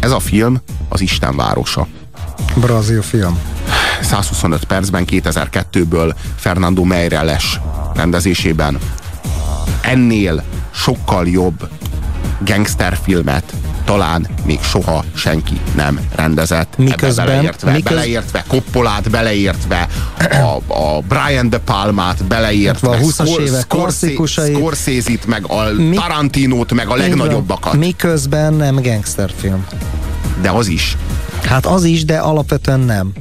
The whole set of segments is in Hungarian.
Ez a film az Isten városa. Brazil film. 125 percben 2002-ből Fernando Meirelles rendezésében ennél sokkal jobb gangsterfilmet talán még soha senki nem rendezett. Miközben, beleértve, miköz... beleértve Coppolát, beleértve a, a Brian De Palmát, beleértve a 20-as évek klasszikusai. Scorsese-t, meg a Mi... Tarantinót, meg a legnagyobbakat. Miközben nem gangsterfilm. De az is. Hát az is, de alapvetően nem.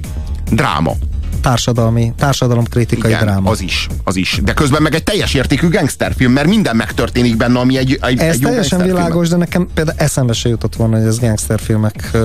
Dráma társadalmi, társadalomkritikai Igen, dráma. az is, az is. De közben meg egy teljes értékű gangsterfilm, mert minden megtörténik benne, ami egy, egy, Ez egy teljesen világos, de nekem például eszembe se jutott volna, hogy ez gangsterfilmek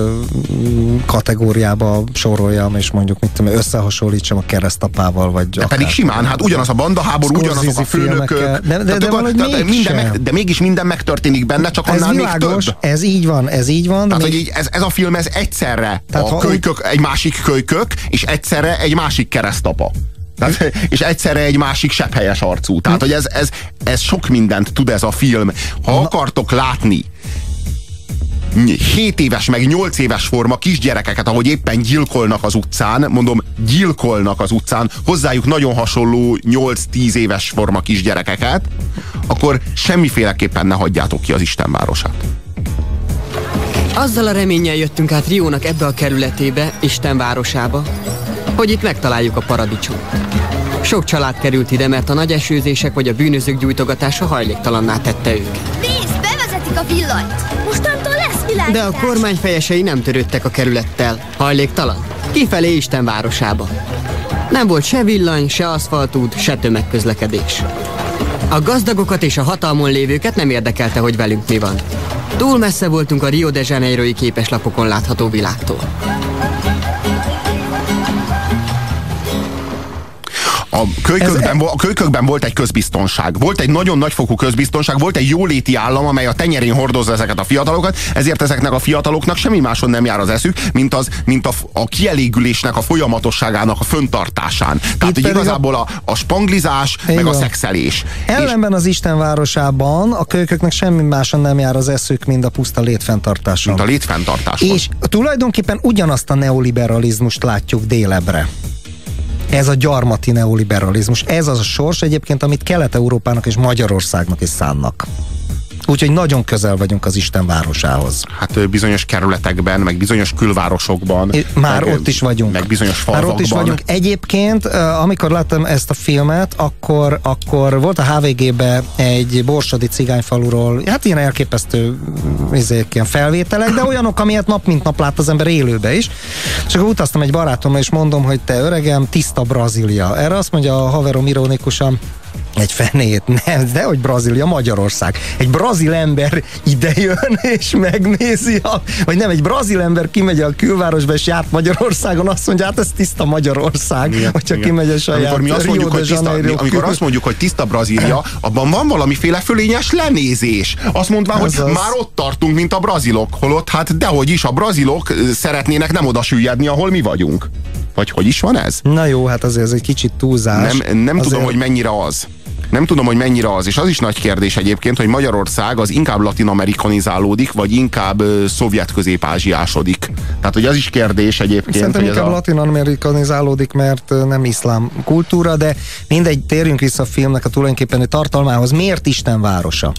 kategóriába soroljam, és mondjuk mit tudom, összehasonlítsam a keresztapával, vagy De pedig simán, hát ugyanaz a bandaháború, ugyanazok a főnökök. De, de, de, de, de, minden meg, de mégis minden megtörténik benne, csak ez annál világos, még több. Ez így van, ez így van. Tehát, még... hogy így, ez, ez a film, ez egyszerre Tehát, a kölykök, egy másik kölykök, és egyszerre egy másik keresztapa. Tehát, és egyszerre egy másik sepphelyes arcú. Tehát, hogy ez, ez, ez sok mindent tud ez a film. Ha akartok látni 7 éves, meg 8 éves forma kisgyerekeket, ahogy éppen gyilkolnak az utcán, mondom, gyilkolnak az utcán, hozzájuk nagyon hasonló 8-10 éves forma kisgyerekeket, akkor semmiféleképpen ne hagyjátok ki az Isten városát. Azzal a reménnyel jöttünk át Riónak ebbe a kerületébe, Isten városába, hogy itt megtaláljuk a paradicsom. Sok család került ide, mert a nagy esőzések vagy a bűnözők gyújtogatása hajléktalanná tette őket. Nézd, bevezetik a villanyt! Mostantól lesz világítás! De a kormány fejesei nem törődtek a kerülettel. Hajléktalan? Kifelé Isten városába. Nem volt se villany, se aszfaltút, se tömegközlekedés. A gazdagokat és a hatalmon lévőket nem érdekelte, hogy velünk mi van. Túl messze voltunk a Rio de Janeiro-i képeslapokon látható világtól. A kölykökben, a kölykökben volt egy közbiztonság. Volt egy nagyon nagyfokú közbiztonság, volt egy jóléti állam, amely a tenyerén hordozza ezeket a fiatalokat, ezért ezeknek a fiataloknak semmi máson nem jár az eszük, mint, az, mint a, a kielégülésnek a folyamatosságának a föntartásán. Tehát, hogy igazából a, a spanglizás, meg van. a szexelés. Ellenben és, az Isten városában a kölyköknek semmi máson nem jár az eszük, mint a puszta létfenntartáson. Mint a létfenntartáson. És tulajdonképpen ugyanazt a neoliberalizmust látjuk délebre. Ez a gyarmati neoliberalizmus. Ez az a sors egyébként, amit Kelet-Európának és Magyarországnak is szánnak. Úgyhogy nagyon közel vagyunk az Isten városához. Hát bizonyos kerületekben, meg bizonyos külvárosokban. Már meg, ott is vagyunk. Meg bizonyos falvakban. Már ott is vagyunk. Egyébként, amikor láttam ezt a filmet, akkor, akkor volt a HVG-be egy borsodi cigányfaluról, hát ilyen elképesztő izék, ilyen felvételek, de olyanok, amilyet nap mint nap lát az ember élőbe is. És akkor utaztam egy barátommal, és mondom, hogy te öregem, tiszta Brazília. Erre azt mondja a haverom ironikusan, egy fenét, nem, de hogy Brazília, Magyarország. Egy brazil ember idejön és megnézi, a, vagy nem, egy brazil ember kimegy a külvárosba és járt Magyarországon, azt mondja, hát ez tiszta Magyarország, igen, hogyha igen. kimegy a saját amikor mi azt mondjuk, hogy tiszta, mi, amikor azt mondjuk, hogy tiszta Brazília, abban van valamiféle fölényes lenézés. Azt mondván, hogy az. már ott tartunk, mint a brazilok, holott hát dehogy is a brazilok szeretnének nem oda süllyedni, ahol mi vagyunk. Vagy hogy is van ez? Na jó, hát azért ez egy kicsit túlzás. Nem, nem azért... tudom, hogy mennyire az. Nem tudom, hogy mennyire az, és az is nagy kérdés egyébként, hogy Magyarország az inkább latin-amerikanizálódik, vagy inkább szovjet közép-ázsiásodik. Tehát, hogy az is kérdés egyébként. Szerintem hogy inkább a... latin-amerikanizálódik, mert nem iszlám kultúra, de mindegy, térjünk vissza a filmnek a tulajdonképpen tartalmához. Miért Isten városa?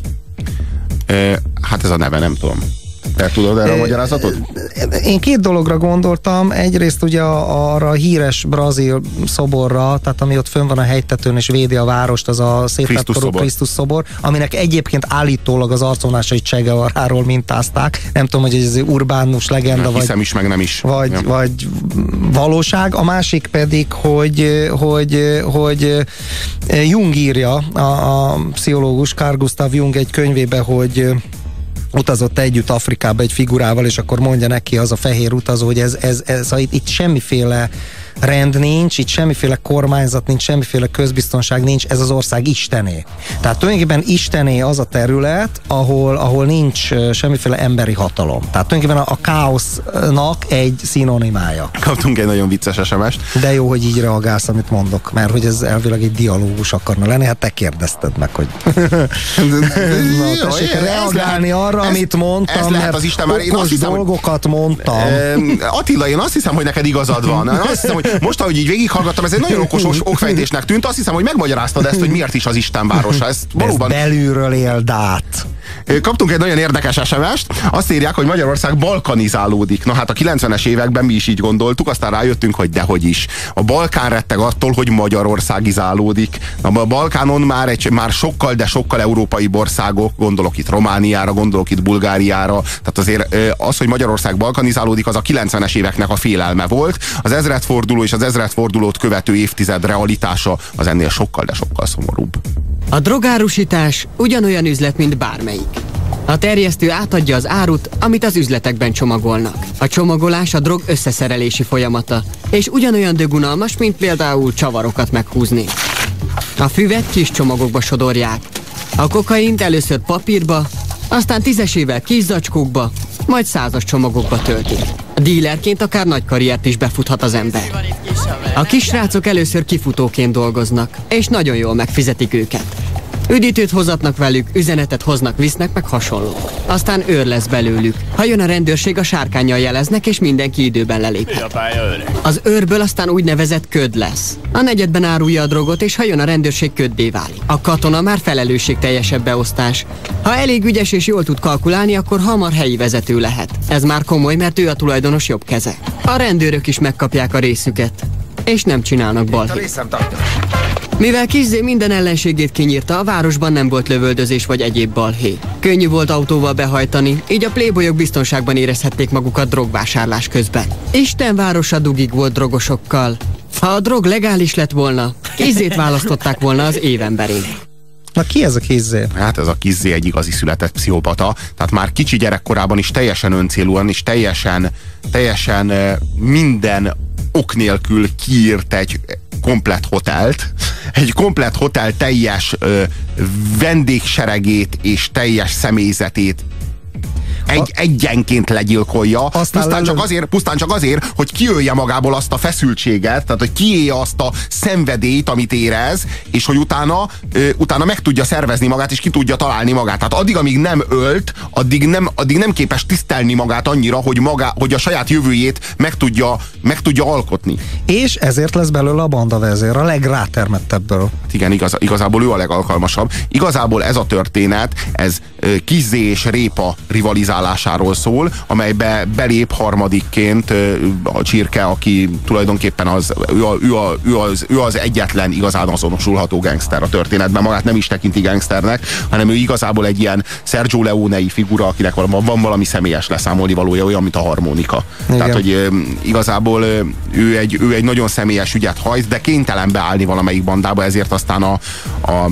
E, hát ez a neve, nem tudom. Te tudod erre a magyarázatot? Én két dologra gondoltam. Egyrészt ugye arra a híres brazil szoborra, tehát ami ott fönn van a hegytetőn és védi a várost, az a szétletkorú Krisztus szobor, aminek egyébként állítólag az arcvonásait Che Guevara-ról mintázták. Nem tudom, hogy ez egy urbánus legenda, nem, vagy... Hiszem is, meg nem is. Vagy, nem. vagy valóság. A másik pedig, hogy, hogy, hogy Jung írja, a, a pszichológus Carl Gustav Jung egy könyvébe, hogy utazott együtt Afrikába egy figurával, és akkor mondja neki az a fehér utazó, hogy ez, ez, ez, ez itt semmiféle rend nincs, itt semmiféle kormányzat nincs, semmiféle közbiztonság nincs, ez az ország istené. Tehát tulajdonképpen istené az a terület, ahol, ahol nincs semmiféle emberi hatalom. Tehát tulajdonképpen a, a káosznak egy szinonimája. Kaptunk egy nagyon vicces sms De jó, hogy így reagálsz, amit mondok, mert hogy ez elvileg egy dialógus akarna lenni, hát te kérdezted meg, hogy Na, tessék reagálni lehet, arra, ez, amit mondtam, ez lehet az Isten már én azt hiszem, dolgokat mondtam. Attila, én azt hiszem, hogy neked igazad van. Azt hiszem, hogy most, ahogy így végighallgattam, ez egy nagyon okos okfejtésnek tűnt, azt hiszem, hogy megmagyaráztad ezt, hogy miért is az Isten városa. Ez valóban... Ez belülről éld át. Kaptunk egy nagyon érdekes sms azt írják, hogy Magyarország balkanizálódik. Na hát a 90-es években mi is így gondoltuk, aztán rájöttünk, hogy dehogy is. A Balkán retteg attól, hogy Magyarország izálódik. Na, a Balkánon már, egy, már sokkal, de sokkal európai országok, gondolok itt Romániára, gondolok itt Bulgáriára, tehát azért az, hogy Magyarország balkanizálódik, az a 90-es éveknek a félelme volt. Az ezredforduló és az ezredfordulót követő évtized realitása az ennél sokkal, de sokkal szomorúbb. A drogárusítás ugyanolyan üzlet, mint bármelyik. A terjesztő átadja az árut, amit az üzletekben csomagolnak. A csomagolás a drog összeszerelési folyamata, és ugyanolyan dögunalmas, mint például csavarokat meghúzni. A füvet kis csomagokba sodorják. A kokaint először papírba, aztán tízesével kis zacskókba, majd százas csomagokba töltik. Dílerként akár nagy karriert is befuthat az ember. A kisrácok először kifutóként dolgoznak, és nagyon jól megfizetik őket. Üdítőt hozatnak velük, üzenetet hoznak, visznek, meg hasonló. Aztán őr lesz belőlük. Ha jön a rendőrség, a sárkányjal jeleznek, és mindenki időben leléphet. Az őrből aztán úgynevezett köd lesz. A negyedben árulja a drogot, és ha jön a rendőrség, köddé válik. A katona már teljesebb beosztás. Ha elég ügyes és jól tud kalkulálni, akkor hamar helyi vezető lehet. Ez már komoly, mert ő a tulajdonos jobb keze. A rendőrök is megkapják a részüket. És nem csinálnak balhét. Mivel Kizzé minden ellenségét kinyírta, a városban nem volt lövöldözés vagy egyéb balhé. Könnyű volt autóval behajtani, így a playboyok biztonságban érezhették magukat drogvásárlás közben. Isten városa dugig volt drogosokkal. Ha a drog legális lett volna, Kizzét választották volna az évemberén. Na ki ez a Kizzé? Hát ez a Kizzé egy igazi született pszichopata. Tehát már kicsi gyerekkorában is teljesen öncélúan, és teljesen, teljesen minden ok nélkül kiírt egy komplet hotelt, egy komplet hotel teljes ö, vendégseregét és teljes személyzetét egy, egyenként legyilkolja, Aztán pusztán, csak azért, pusztán csak azért, hogy kiölje magából azt a feszültséget, tehát hogy kiélje azt a szenvedélyt, amit érez, és hogy utána, utána meg tudja szervezni magát, és ki tudja találni magát. Tehát addig, amíg nem ölt, addig nem, addig nem képes tisztelni magát annyira, hogy, maga, hogy a saját jövőjét meg tudja, meg tudja alkotni. És ezért lesz belőle a banda vezér, a legrátermettebből. Hát igen, igaz, igazából ő a legalkalmasabb. Igazából ez a történet, ez Kizzé és Répa rivalizál rivalizálásáról szól, amelybe belép harmadikként a Csirke, aki tulajdonképpen az, ő, a, ő, a, ő, az, ő az egyetlen igazán azonosulható gangster a történetben. Magát nem is tekinti gangsternek, hanem ő igazából egy ilyen Sergio Leone-i figura, akinek van, van valami személyes leszámolni valója, olyan, mint a harmonika. Igen. Tehát, hogy igazából ő egy, ő egy nagyon személyes ügyet hajt, de kénytelen beállni valamelyik bandába, ezért aztán a, a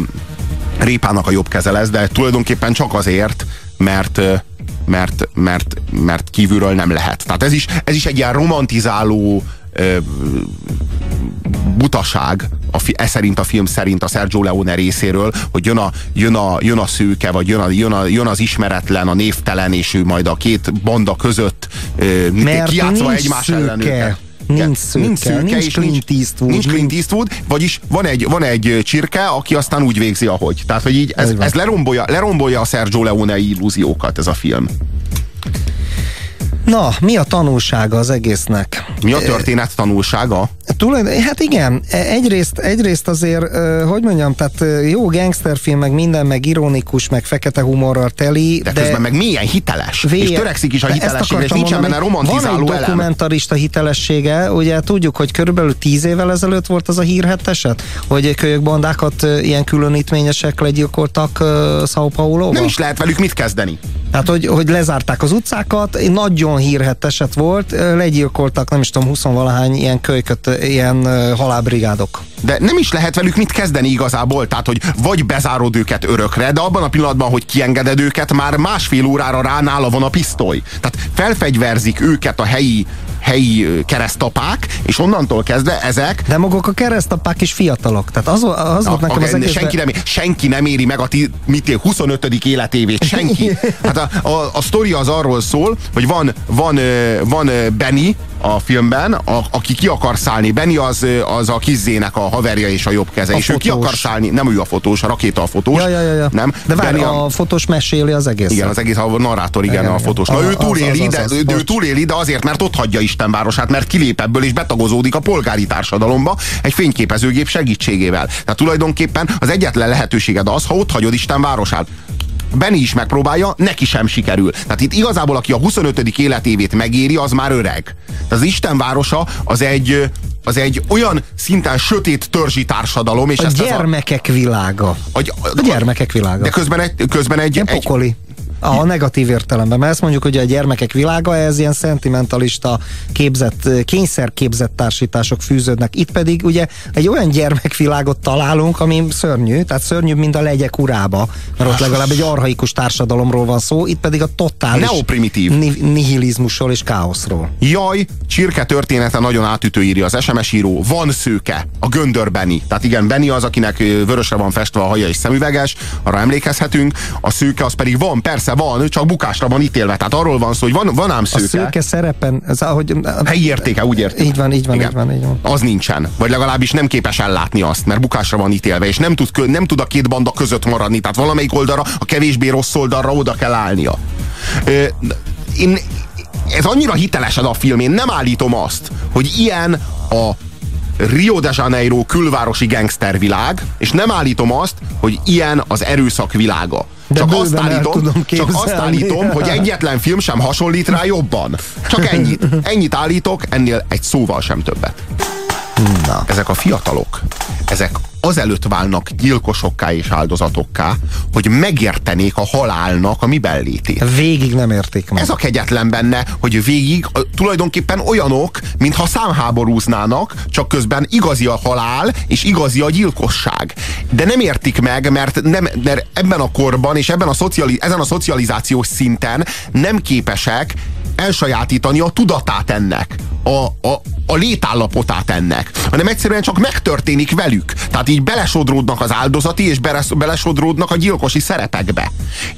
Répának a jobb keze lesz, de tulajdonképpen csak azért, mert mert, mert, mert kívülről nem lehet. Tehát ez is, ez is egy ilyen romantizáló ö, butaság, a, ez szerint a film szerint a Sergio Leone részéről, hogy jön a, jön a, jön a szőke, vagy jön, a, jön, a, jön az ismeretlen, a névtelen, és ő majd a két banda között ö, kiátszva egymás szőke. ellen őket. Nincs szőke, nincs, szőke nincs Clint Eastwood. Nincs Clint Eastwood, vagyis van egy, van egy csirke, aki aztán úgy végzi, ahogy. Tehát, hogy így ez, ez lerombolja, lerombolja a Sergio Leone illúziókat ez a film. Na, mi a tanulsága az egésznek? Mi a történet tanulsága? Tulajdon, hát igen, egyrészt, egyrészt azért, hogy mondjam, tehát jó gangsterfilm, meg minden, meg ironikus, meg fekete humorral teli. De, de közben meg milyen hiteles. Vé... És törekszik is a hitelességre, és nincsen benne romantizáló Van egy dokumentarista hitelessége, ugye tudjuk, hogy körülbelül tíz évvel ezelőtt volt az a hírhet eset, hogy kölyökbandákat ilyen különítményesek legyilkoltak uh, São Paulo-ba. Nem is lehet velük mit kezdeni. Tehát, hogy, hogy lezárták az utcákat, nagyon hírhet eset volt, legyilkoltak, nem is tudom, 20 valahány ilyen kölyköt, ilyen halálbrigádok. De nem is lehet velük mit kezdeni igazából, tehát, hogy vagy bezárod őket örökre, de abban a pillanatban, hogy kiengeded őket, már másfél órára ránála van a pisztoly. Tehát felfegyverzik őket a helyi helyi keresztapák, és onnantól kezdve ezek... De maguk a keresztapák is fiatalok. Tehát az, az volt nekem a, az egész... senki, nem, senki nem éri meg a ti, mit, 25. életévét, senki. Hát a, a, a sztori az arról szól, hogy van, van, van Benny, a filmben, a, aki ki akar szállni. Benny az, az a kizzének a haverja és a jobb keze. A és fotós. ő ki akar szállni, nem ő a fotós, a rakéta a fotós. Ja, ja, ja, ja. Nem? De várj, a, a fotós meséli az egész. Igen, az egész, a narrátor, igen, igen a fotós. Na, ő túléli, de, ő túléli, de azért, mert ott hagyja Isten városát, mert kilép ebből és betagozódik a polgári társadalomba egy fényképezőgép segítségével. Tehát tulajdonképpen az egyetlen lehetőséged az, ha ott hagyod Isten városát. Benny is megpróbálja, neki sem sikerül. Tehát itt igazából, aki a 25. életévét megéri, az már öreg. Az Isten városa az egy, az egy olyan szinten sötét törzsi társadalom. És a ezt gyermekek a, világa. A, a, a gyermekek világa. De közben egy, közben egy, egy pokoli. A negatív értelemben, mert ezt mondjuk, hogy a gyermekek világa, ez ilyen szentimentalista képzett, kényszerképzett társítások fűződnek. Itt pedig ugye egy olyan gyermekvilágot találunk, ami szörnyű, tehát szörnyűbb, mint a legyek urába, mert ott legalább egy arhaikus társadalomról van szó, itt pedig a totális neoprimitív ni- nihilizmusról és káoszról. Jaj, csirke története nagyon átütő írja az SMS író. Van szőke, a göndör Benny. Tehát igen, Benny az, akinek vörösre van festve a haja és szemüveges, arra emlékezhetünk. A szőke az pedig van, persze van, csak bukásra van ítélve. Tehát arról van szó, hogy van, van ám szőke. A szőke szerepen, ez ahogy... Helyi értéke, úgy értem. Így van, így van, Igen. így van, így van. Az nincsen. Vagy legalábbis nem képes ellátni azt, mert bukásra van ítélve, és nem tud, nem tud a két banda között maradni. Tehát valamelyik oldalra, a kevésbé rossz oldalra oda kell állnia. Ö, én, ez annyira hiteles ez a film, én nem állítom azt, hogy ilyen a Rio de Janeiro külvárosi gangstervilág, és nem állítom azt, hogy ilyen az erőszak világa. De csak azt, állítom, csak azt állítom, hogy egyetlen film sem hasonlít rá jobban. Csak ennyit. Ennyit állítok, ennél egy szóval sem többet. Na. Ezek a fiatalok, ezek azelőtt válnak gyilkosokká és áldozatokká, hogy megértenék a halálnak a mi bellétét. Végig nem érték meg. Ez a kegyetlen benne, hogy végig tulajdonképpen olyanok, mintha számháborúznának, csak közben igazi a halál, és igazi a gyilkosság. De nem értik meg, mert, nem, mert ebben a korban, és ebben a szociali, ezen a szocializációs szinten nem képesek elsajátítani a tudatát ennek, a, a, a létállapotát ennek, hanem egyszerűen csak megtörténik velük. Tehát így belesodródnak az áldozati, és belesodródnak a gyilkosi szerepekbe.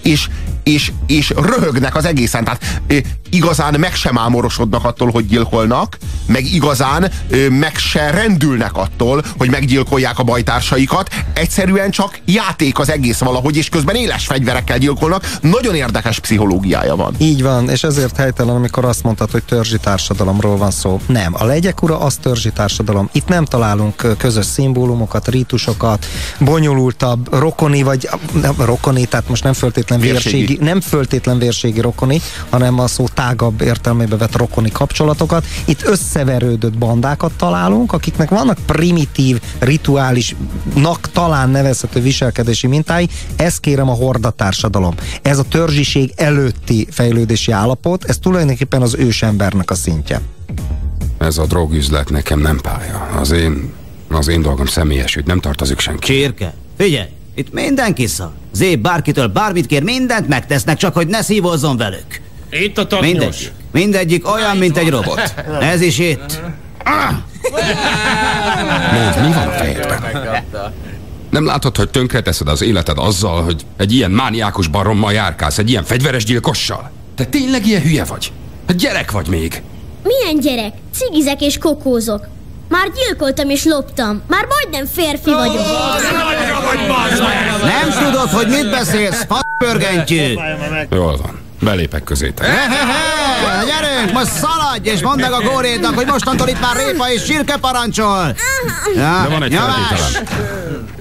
És, és, és röhögnek az egészen. Tehát igazán meg sem ámorosodnak attól, hogy gyilkolnak, meg igazán e, meg se rendülnek attól, hogy meggyilkolják a bajtársaikat. Egyszerűen csak játék az egész valahogy, és közben éles fegyverekkel gyilkolnak. Nagyon érdekes pszichológiája van. Így van, és ezért helytelen, amikor azt mondtad, hogy törzsi társadalomról van szó. Nem, a legyek ura az törzsi társadalom. Itt nem találunk közös szimbólumokat, rítusokat, bonyolultabb rokoni, vagy nem, rokoni, tehát most nem föltétlen vérségi, vérségi, nem föltétlen vérségi rokoni, hanem a szó tágabb értelmébe vett rokoni kapcsolatokat. Itt összeverődött bandákat találunk, akiknek vannak primitív, rituálisnak talán nevezhető viselkedési mintái. Ez kérem a horda társadalom. Ez a törzsiség előtti fejlődési állapot, ez tulajdonképpen az ősembernek a szintje. Ez a drogüzlet nekem nem pálya. Az én, az én dolgom személyes ügy, nem tartozik senki. Csirke, figyelj, itt mindenki szar. Zé bárkitől bármit kér, mindent megtesznek, csak hogy ne szívozzon velük. Itt a taknyos. Mindegyik. Mindegyik olyan, mint egy robot. Ez is itt. Nézd, mi van a fejedben? Nem látod, hogy tönkreteszed az életed azzal, hogy egy ilyen mániákus barommal járkálsz, egy ilyen fegyveres gyilkossal? Te tényleg ilyen hülye vagy? Hát gyerek vagy még. Milyen gyerek? Cigizek és kokózok. Már gyilkoltam és loptam. Már majdnem férfi vagyok. Nem tudod, hogy mit beszélsz, f***pörgentyű. Jól van. Belépek közétek. Gyerünk, most szaladj, és mondd meg a górédnak, hogy mostantól itt már répa és sírke parancsol. Ja, De van egy.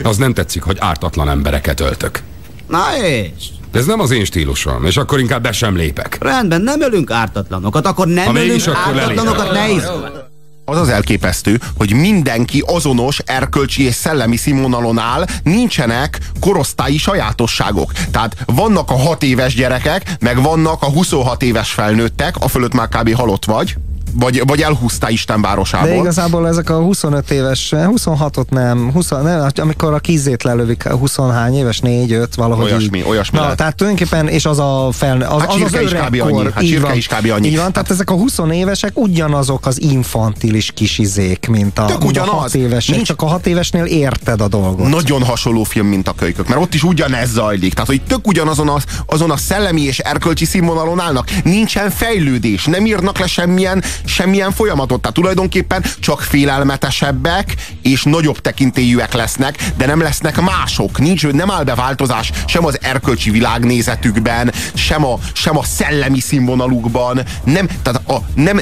Az nem tetszik, hogy ártatlan embereket öltök. Na és? Ez nem az én stílusom, és akkor inkább be sem lépek. Rendben, nem ölünk ártatlanokat, akkor nem ha ölünk akkor ártatlanokat, ne is. Az az elképesztő, hogy mindenki azonos erkölcsi és szellemi színvonalon áll, nincsenek korosztályi sajátosságok. Tehát vannak a 6 éves gyerekek, meg vannak a 26 éves felnőttek, a fölött már kb. halott vagy, vagy, vagy elhúzta Isten városából. De igazából ezek a 25 éves, 26-ot nem, 20, nem amikor a kizét lelövik, 20 hány éves, 4-5, valahogy Olyasmi, így. olyasmi Na, lehet. tehát tulajdonképpen, és az a fel, az, Hát az, az is kb. annyi, hát így van. is kb. annyi. Így van, tehát ezek a 20 évesek ugyanazok az infantilis kisizék, mint a, Tök mint a ugyanaz. 6 évesek, Nincs- csak a 6 évesnél érted a dolgot. Nagyon hasonló film, mint a kölykök, mert ott is ugyanez zajlik. Tehát, hogy tök ugyanazon a, azon a szellemi és erkölcsi színvonalon állnak. Nincsen fejlődés, nem írnak le semmilyen, semmilyen folyamatot. Tehát tulajdonképpen csak félelmetesebbek és nagyobb tekintélyűek lesznek, de nem lesznek mások. Nincs, nem áll be változás sem az erkölcsi világnézetükben, sem a, sem a szellemi színvonalukban. Nem, tehát a, nem,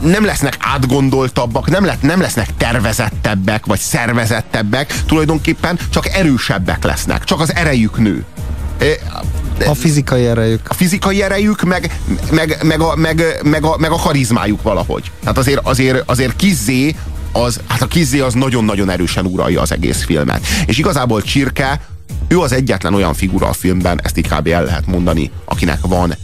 nem lesznek átgondoltabbak, nem, le, nem lesznek tervezettebbek, vagy szervezettebbek, tulajdonképpen csak erősebbek lesznek, csak az erejük nő. E, A fizikai erejük. a fizikai erejük, meg, meg, meg, a, meg, meg, a, meg a karizmájuk valahogy. Tehát azért, azért, azért Kizzé az, hát a Kizzé az nagyon-nagyon erősen uralja az egész filmet. És igazából Csirke, ő az egyetlen olyan figura a filmben, ezt így kb. el lehet mondani, akinek van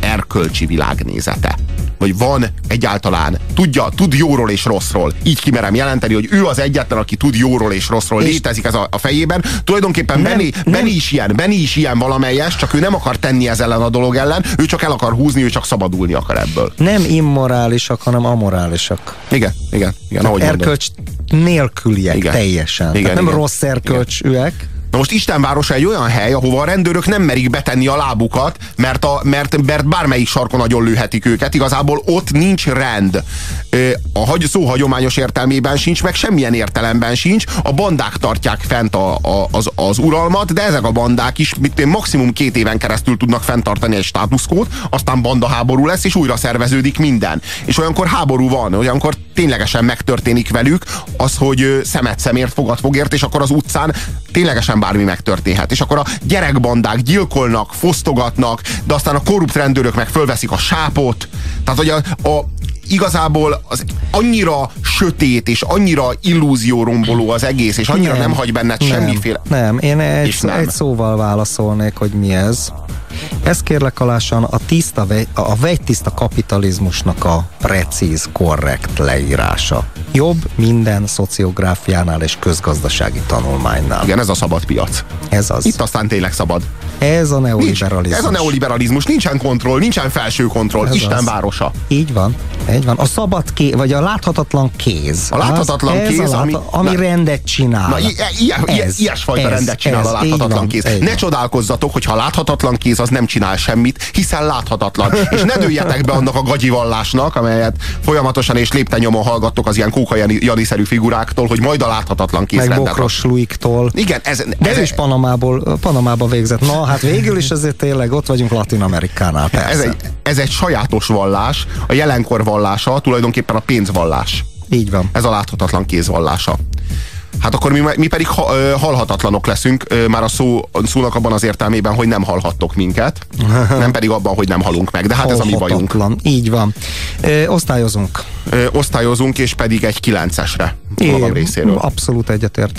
erkölcsi világnézete. Vagy van egyáltalán, tudja, tud jóról és rosszról. Így kimerem jelenteni, hogy ő az egyetlen, aki tud jóról és rosszról. És- Létezik ez a, a fejében. Tulajdonképpen Nem, Benny, nem. Benny is ilyen, Benny is ilyen valamelyes, csak ő nem akar tenni ez ellen a dolog ellen, ő csak el akar húzni, ő csak szabadulni akar ebből. Nem immorálisak, hanem amorálisak. Igen, igen, igen, ahogy mondod. Erkölcs nélküliek Igen. teljesen. Igen, Tehát nem igen. rossz erkölcsűek. Most Istenvárosa egy olyan hely, ahova a rendőrök nem merik betenni a lábukat, mert, a, mert, mert bármelyik sarkon nagyon lőhetik őket. Igazából ott nincs rend. A hagy, szó hagyományos értelmében sincs, meg semmilyen értelemben sincs. A bandák tartják fent a, a, az, az uralmat, de ezek a bandák is mit, maximum két éven keresztül tudnak fenntartani egy státuszkót, aztán bandaháború lesz, és újra szerveződik minden. És olyankor háború van, olyankor ténylegesen megtörténik velük az, hogy szemet szemért, fogad fogért, és akkor az utcán ténylegesen bármi megtörténhet. És akkor a gyerekbandák gyilkolnak, fosztogatnak, de aztán a korrupt rendőrök meg fölveszik a sápot. Tehát, hogy a, a igazából az annyira sötét és annyira illúzióromboló az egész, és annyira nem, nem hagy benned semmiféle... Nem, én egy, nem. egy szóval válaszolnék, hogy mi ez. Ez kérlek alásan a, tiszta, a vegytiszta kapitalizmusnak a precíz, korrekt leírása. Jobb minden szociográfiánál és közgazdasági tanulmánynál. Igen, ez a szabad piac. Ez az. Itt aztán tényleg szabad. Ez a Nincs, neoliberalizmus. ez a neoliberalizmus. Nincsen kontroll, nincsen felső kontroll. Ez Isten az. városa. Így van, így van. A szabad kéz, vagy a láthatatlan kéz. A láthatatlan az, ez kéz, a ami- lát, ami Na- rendet csinál. Na, i- i- ilyen, Ez, ilyesfajta ez, rendet csinál ez, a láthatatlan van, kéz. Ne van. csodálkozzatok, hogy ha láthatatlan kéz, az nem csinál semmit, hiszen láthatatlan. És ne dőljetek be annak a gagyivallásnak, amelyet folyamatosan és léptennyomon hallgattok az ilyen kóka Jani- Jani-szerű figuráktól, hogy majd a láthatatlan kéz Meg rendet. Bokros Luiktól. Igen, ez, De ez, ő is Panamából, Panamába végzett. Na, hát végül is azért tényleg ott vagyunk Latin Amerikánál, persze. ez, egy, ez egy sajátos vallás, a jelenkor vallása, tulajdonképpen a pénzvallás. Így van. Ez a láthatatlan kéz vallása. Hát akkor mi, mi pedig ha, ö, halhatatlanok leszünk, ö, már a szó, szónak abban az értelmében, hogy nem halhattok minket, nem pedig abban, hogy nem halunk meg. De hát ez a mi bajunk. Így van. Ö, osztályozunk. Ö, osztályozunk, és pedig egy kilencesre magam részéről. Abszolút egyetért.